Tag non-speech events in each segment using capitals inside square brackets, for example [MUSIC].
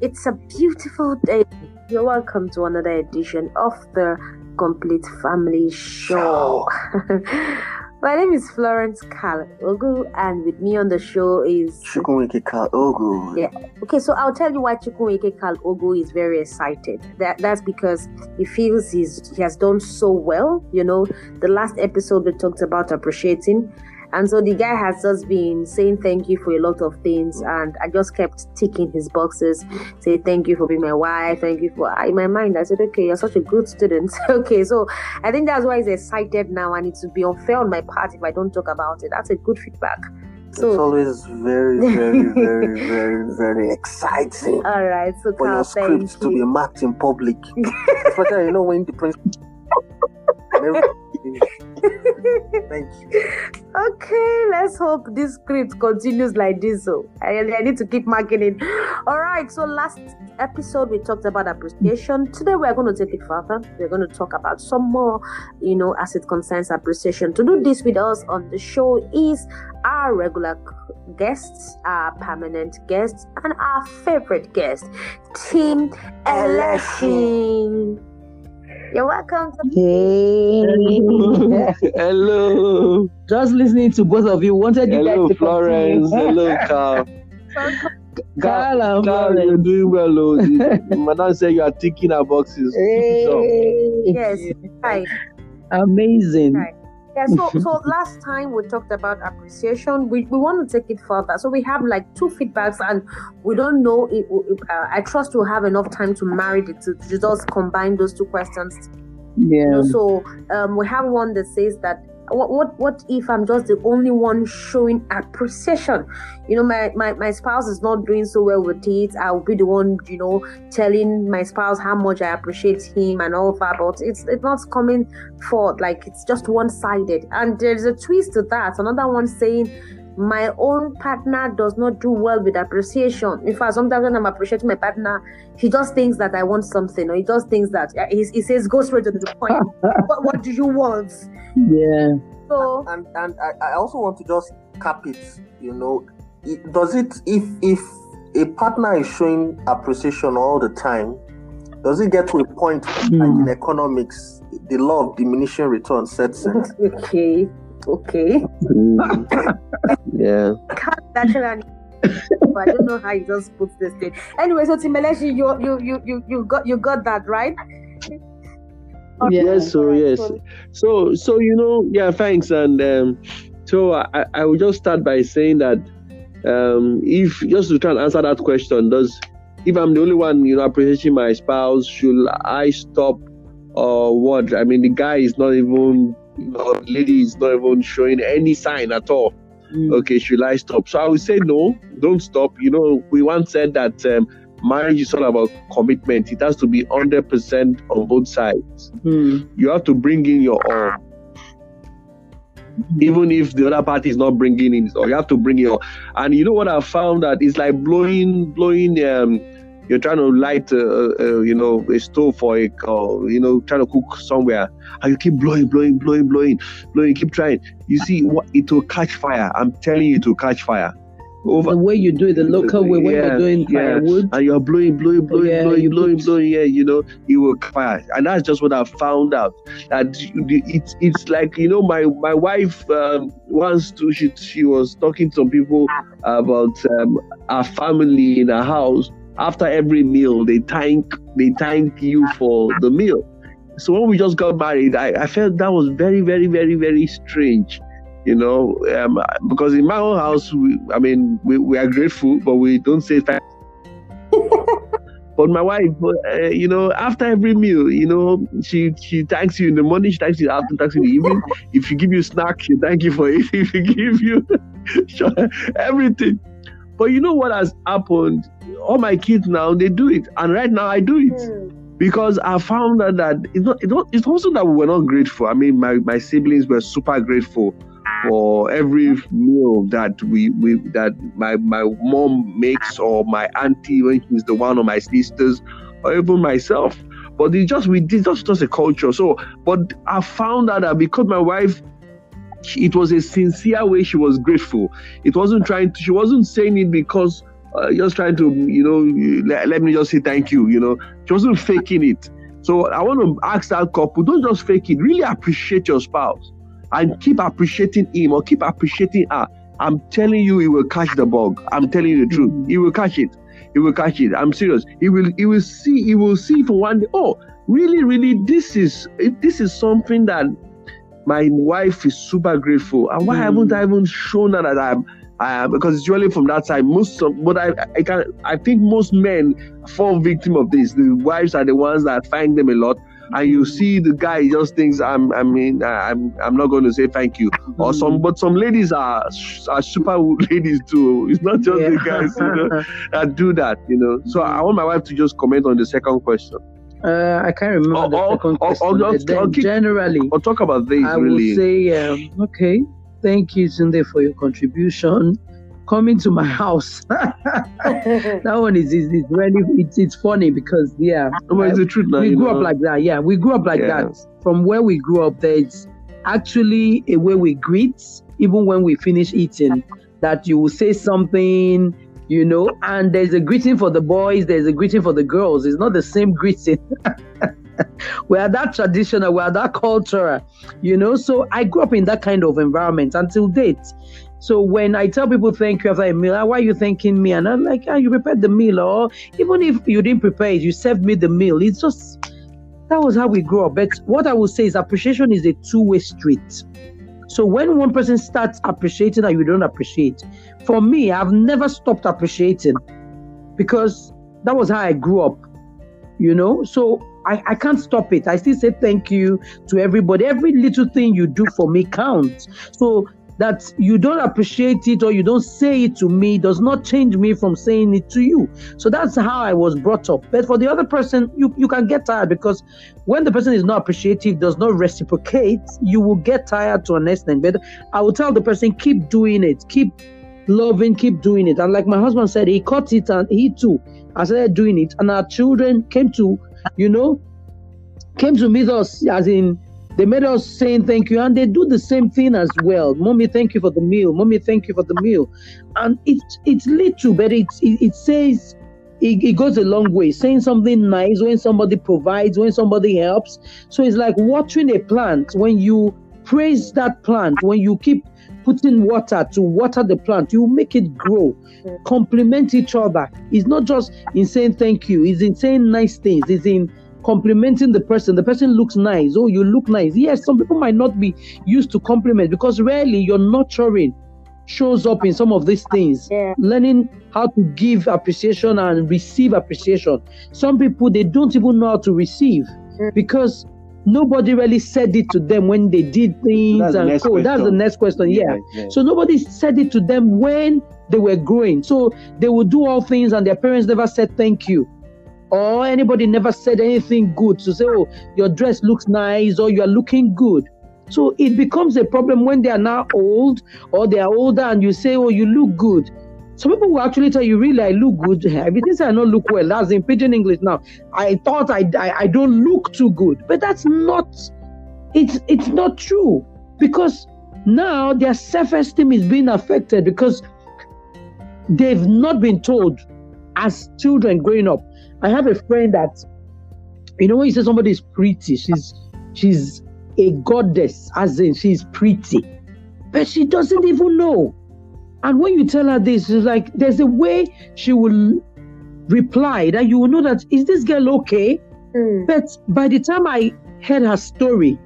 it's a beautiful day. You're welcome to another edition of the Complete Family Show. [LAUGHS] My name is Florence Ogu, and with me on the show is Chukwuemeka Ogu. Yeah. Okay, so I'll tell you why Chukwuemeka Ogu is very excited. That that's because he feels he's he has done so well. You know, the last episode we talked about appreciating and so the guy has just been saying thank you for a lot of things. And I just kept ticking his boxes, say thank you for being my wife, thank you for in my mind. I said, okay, you're such a good student. [LAUGHS] okay, so I think that's why he's excited now, and it would be unfair on my part if I don't talk about it. That's a good feedback. So, it's always very, very, [LAUGHS] very, very, very exciting. All right, so for your script to be marked in public, [LAUGHS] especially you know when the prince. Thank you. Okay, let's hope this script continues like this. So I, I need to keep marking it. All right. So last episode we talked about appreciation. Today we're going to take it further. We're going to talk about some more, you know, as it concerns appreciation. To do this with us on the show is our regular guests, our permanent guests, and our favorite guest, Tim Eleshi. You're welcome. Hey. [LAUGHS] Hello. Just listening to both of you. Wanted you Hello, guys to Florence. Hello, [LAUGHS] Carl. Carl and Carl, you're doing well. Oh. [LAUGHS] Madam said you are ticking our boxes. Hey. Yes. Hi. Amazing. Hi. Yeah, so so last time we talked about appreciation. We, we want to take it further. So we have like two feedbacks, and we don't know. If, if uh, I trust we'll have enough time to marry it to, to just combine those two questions. Yeah. You know, so um, we have one that says that what what what if I'm just the only one showing appreciation? You know, my, my, my spouse is not doing so well with it. I'll be the one, you know, telling my spouse how much I appreciate him and all that, but it's it's not coming forth like it's just one sided. And there's a twist to that. Another one saying my own partner does not do well with appreciation. In fact, sometimes when I'm appreciating my partner, he just thinks that I want something, or he just thinks that he, he says, "Go straight to the point. [LAUGHS] what, what do you want?" Yeah. So and and I, I also want to just cap it. You know, it, does it if if a partner is showing appreciation all the time, does it get to a point Hmm. like in economics, the law of diminishing returns sets in? [LAUGHS] okay, okay. [LAUGHS] yeah. can't actually but I don't know how he just puts this thing. Anyway, so Timeleshi, you you you you you got you got that right? Yeah. Yes, so yes. so- So so you know, yeah, thanks. And um, so I, I will just start by saying that um, if just to try and answer that question, does if I'm the only one, you know, appreciating my spouse, should I stop or what? I mean, the guy is not even, you know, the lady is not even showing any sign at all. Mm. Okay, should I stop? So I would say no, don't stop. You know, we once said that um, marriage is all about commitment. It has to be 100% on both sides Mm. you have to bring in your all. Even if the other party is not bringing in, or you have to bring your. And you know what I found that it's like blowing, blowing. Um, you're trying to light, uh, uh, you know, a stove for a, or you know, trying to cook somewhere, and you keep blowing, blowing, blowing, blowing, blowing. Keep trying. You see, what it will catch fire. I'm telling you, it will catch fire. Over The way you do it, the local way, when Yeah, you're doing yeah. firewood. and you're blowing, blowing, blowing, Yeah, blowing, blowing, put- blowing. Yeah, you know, it will fire. And that's just what I found out. That it's it's like you know, my my wife um, once to she she was talking to some people about um, our family in our house. After every meal, they thank they thank you for the meal. So when we just got married, I, I felt that was very, very, very, very strange you know, um, because in my own house, we, I mean, we, we are grateful, but we don't say thank. [LAUGHS] but my wife, uh, you know, after every meal, you know, she she thanks you in the morning, she thanks you after, thanks you in the evening. [LAUGHS] if she give you snack, she thank you for it. [LAUGHS] If she give you everything. But you know what has happened? All my kids now they do it, and right now I do it Hmm. because I found out that it's not, it's not it's also that we were not grateful. I mean, my, my siblings were super grateful for every meal that we, we that my my mom makes or my auntie when she's the one or my sisters or even myself. But it just we did just just a culture. So, but I found out that because my wife it was a sincere way she was grateful. It wasn't trying to, she wasn't saying it because uh, just trying to, you know, let, let me just say thank you. You know, she wasn't faking it. So I want to ask that couple: don't just fake it. Really appreciate your spouse and keep appreciating him or keep appreciating her. I'm telling you, he will catch the bug. I'm telling you the truth. He will catch it. He will catch it. I'm serious. He will. He will see. He will see for one day. Oh, really, really, this is this is something that my wife is super grateful. And why mm. haven't I even shown her that I'm uh, because it's usually from that side. Most, of, but I, I can, I think most men fall victim of this. The wives are the ones that find them a lot, and you see the guy just thinks, I'm, I mean, I'm, I'm not going to say thank you, or some, mm-hmm. but some ladies are, are super [LAUGHS] ladies too. It's not just yeah. the guys you know, that do that, you know. So I want my wife to just comment on the second question. Uh, I can't remember or, the second or, question. Or, or generally, or talk about this. I really. will say, um, okay, thank you, Sunday, for your contribution. Coming to my mm. house. [LAUGHS] [LAUGHS] that one is, is, is really it's, it's funny because yeah, it's the truth. Now, we grew know. up like that. Yeah, we grew up like yeah. that. From where we grew up, there's actually a way we greet, even when we finish eating. That you will say something, you know, and there's a greeting for the boys, there's a greeting for the girls. It's not the same greeting. [LAUGHS] [LAUGHS] we are that traditional, we are that cultural, you know. So I grew up in that kind of environment until date. So when I tell people thank you after a meal, why are you thanking me? And I'm like, ah, you prepared the meal, or even if you didn't prepare it, you served me the meal. It's just that was how we grew up. But what I will say is appreciation is a two-way street. So when one person starts appreciating and you don't appreciate, for me, I've never stopped appreciating because that was how I grew up. You know, so I, I can't stop it. I still say thank you to everybody. Every little thing you do for me counts. So that you don't appreciate it or you don't say it to me does not change me from saying it to you. So that's how I was brought up. But for the other person, you, you can get tired because when the person is not appreciative, does not reciprocate, you will get tired to an extent. But I will tell the person, keep doing it, keep loving, keep doing it. And like my husband said, he caught it and he too I started doing it. And our children came to you know, came to meet us, as in, they made us saying thank you, and they do the same thing as well. Mommy, thank you for the meal. Mommy, thank you for the meal. And it, it's little, but it, it, it says, it, it, goes a long way. Saying something nice when somebody provides, when somebody helps. So it's like watering a plant. When you praise that plant, when you keep putting water to water the plant, you make it grow, complement each other. It's not just in saying thank you, it's in saying nice things, it's in complimenting the person. The person looks nice. Oh, you look nice. Yes, some people might not be used to compliment because rarely your nurturing shows up in some of these things. Yeah. Learning how to give appreciation and receive appreciation. Some people they don't even know how to receive mm. because nobody really said it to them when they did things that's and oh, that's the next question. Yeah. Yeah, yeah. So nobody said it to them when they were growing. So they would do all things and their parents never said thank you. Or anybody never said anything good to say, oh, your dress looks nice or you are looking good. So it becomes a problem when they are now old or they are older and you say, oh, you look good. Some people will actually tell you, really, I look good. [LAUGHS] Everything say I don't look well. That's in pidgin English now. I thought I, I, I don't look too good. But that's not, it's, it's not true. Because now their self-esteem is being affected because they've not been told as children growing up. I have a friend that, you know, when you say somebody is pretty, she's she's a goddess, as in she's pretty. But she doesn't even know and when you tell her this, it's like there's a way she will reply that you will know that is this girl okay? Mm. But by the time I heard her story,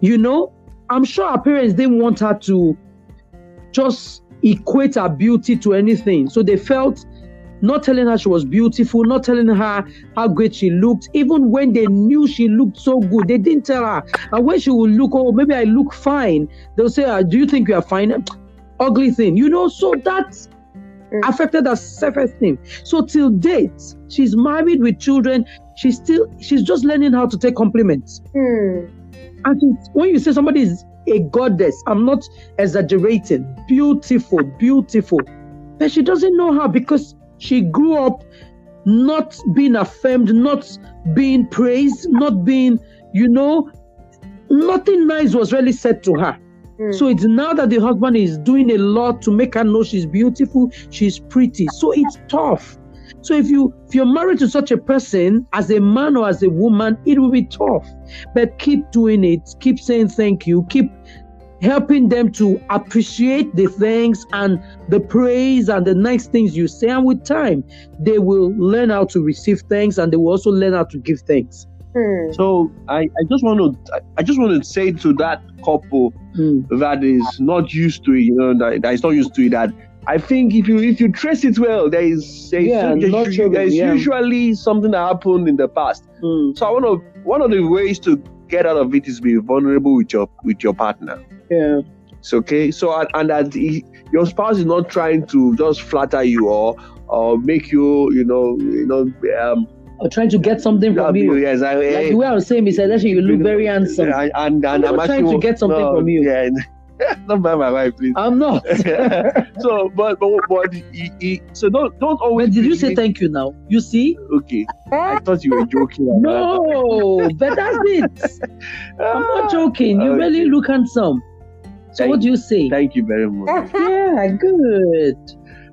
you know, I'm sure her parents didn't want her to just equate her beauty to anything. So they felt not telling her she was beautiful, not telling her how great she looked, even when they knew she looked so good, they didn't tell her. And when she would look, oh, maybe I look fine, they'll say, uh, Do you think you are fine? Ugly thing, you know, so that mm. affected her self-esteem. So till date, she's married with children. She's still she's just learning how to take compliments. Mm. And when you say somebody is a goddess, I'm not exaggerating. Beautiful, beautiful, but she doesn't know how because she grew up not being affirmed, not being praised, not being, you know, nothing nice was really said to her. Mm. So it's now that the husband is doing a lot to make her know she's beautiful, she's pretty. So it's tough. So if you if you're married to such a person as a man or as a woman, it will be tough. But keep doing it. Keep saying thank you. Keep helping them to appreciate the things and the praise and the nice things you say. And with time, they will learn how to receive things and they will also learn how to give thanks. Hmm. So I, I just want to I just want to say to that couple hmm. that is not used to it, you know, that, that is not used to it, that I think if you if you trace it well, there is there is, yeah, usually, there is yeah. usually something that happened in the past. Hmm. So I want to one of the ways to get out of it is be vulnerable with your with your partner. Yeah. It's okay. So and that he, your spouse is not trying to just flatter you or or make you you know you know um, or trying to get something from you. Yes, I, like eh, the way I was saying, Mr. Election, you look very handsome. And, and, and I'm, I'm trying to get something no, from you. Yeah. [LAUGHS] not by my wife, please. I'm not. [LAUGHS] so, but but, but he, he, so don't don't always. But did you say thank you now? You see? Okay. I eh? thought you were joking. [LAUGHS] no, but that's it. I'm not joking. You okay. really look handsome. So thank, what do you say? Thank you very much. yeah, good.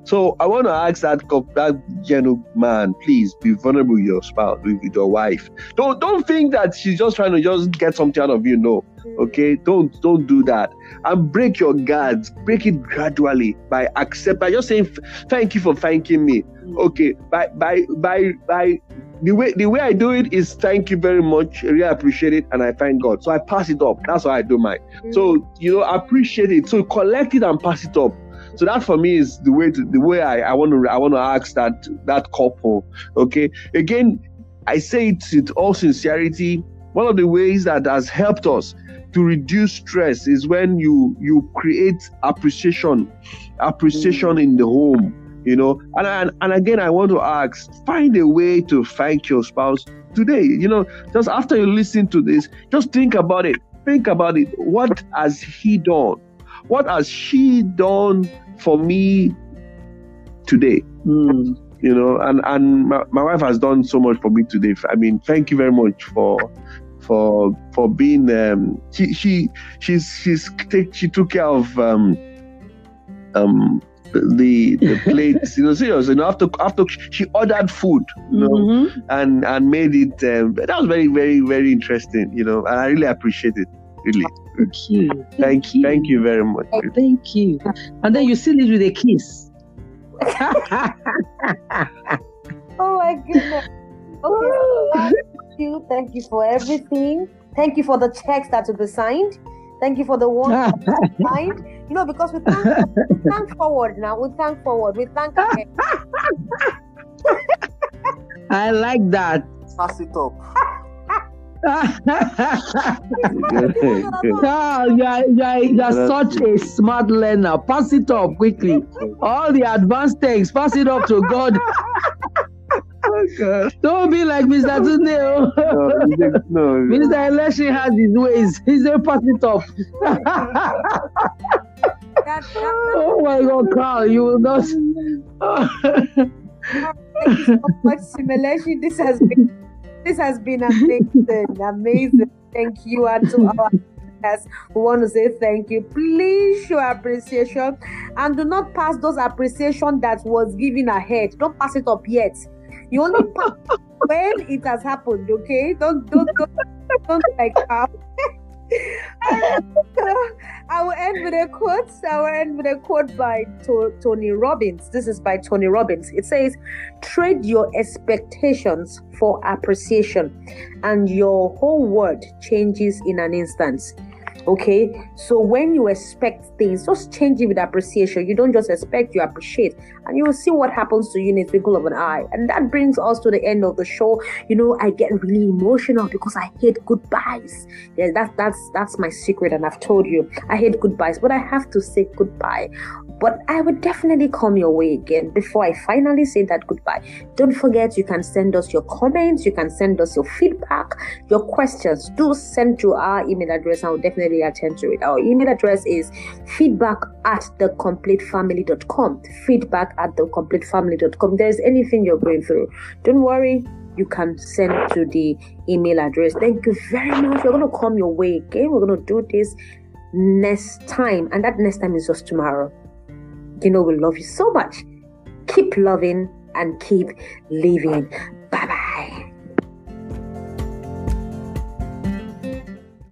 So I want to ask that that gentleman, please be vulnerable with your spouse, with, with your wife. Don't don't think that she's just trying to just get something out of you. No, okay. Don't don't do that. And break your guards. Break it gradually by accept by just saying thank you for thanking me. Okay. By by by by the way the way I do it is thank you very much. I really appreciate it, and I thank God. So I pass it up. That's how I do mine. So you know, appreciate it. So collect it and pass it up. So that for me is the way to the way I, I want to I want to ask that that couple. Okay. Again, I say it with all sincerity. One of the ways that has helped us to reduce stress is when you you create appreciation, appreciation in the home. You know, and, and and again, I want to ask: find a way to thank your spouse today. You know, just after you listen to this, just think about it. Think about it. What has he done? What has she done for me today. Mm. You know, and and my, my wife has done so much for me today. I mean, thank you very much for for for being um she she she's she's take she took care of um um the the [LAUGHS] plates you know serious you know after after she ordered food you know mm-hmm. and and made it um, that was very very very interesting you know and i really appreciate it really Thank you. Thank, thank you. Thank you very much. Oh, thank you. And then you seal it with a kiss. [LAUGHS] oh my goodness. Okay. Thank you. Thank you for everything. Thank you for the checks that will be signed. Thank you for the one [LAUGHS] signed. You know, because we thank, we thank forward now. We thank forward. We thank. [LAUGHS] I like that. Pass it up oh, you're, you're, you're such a smart learner. Pass it up quickly. All the advanced things, pass it up to God. Oh, Don't be like Mr. Oh. Tunde. No, [LAUGHS] no, Mr. Election has his ways. He said, pass it up. [LAUGHS] oh my God, Carl, you will not. Thank you so much, Simulation. This has been this has been amazing, [LAUGHS] amazing. Thank you. And to our listeners, we want to say thank you. Please show appreciation and do not pass those appreciation that was given ahead. Don't pass it up yet. You only pass when it has happened, okay? Don't don't don't, don't like um, [LAUGHS] I will end with a quote. I will end with a quote by to- Tony Robbins. This is by Tony Robbins. It says, Trade your expectations for appreciation, and your whole world changes in an instant. Okay, so when you expect things, just change it with appreciation. You don't just expect, you appreciate, and you will see what happens to you in a twinkle of an eye. And that brings us to the end of the show. You know, I get really emotional because I hate goodbyes. Yeah, that, that's that's my secret, and I've told you I hate goodbyes, but I have to say goodbye. But I would definitely come your way again before I finally say that goodbye. Don't forget, you can send us your comments, you can send us your feedback, your questions. Do send to our email address, and we'll definitely attend to it. Our email address is feedback at thecompletefamily.com. Feedback at thecompletefamily.com. If there's anything you're going through, don't worry. You can send to the email address. Thank you very much. We're going to come your way again. We're going to do this next time. And that next time is just tomorrow. You know, we love you so much. Keep loving and keep living.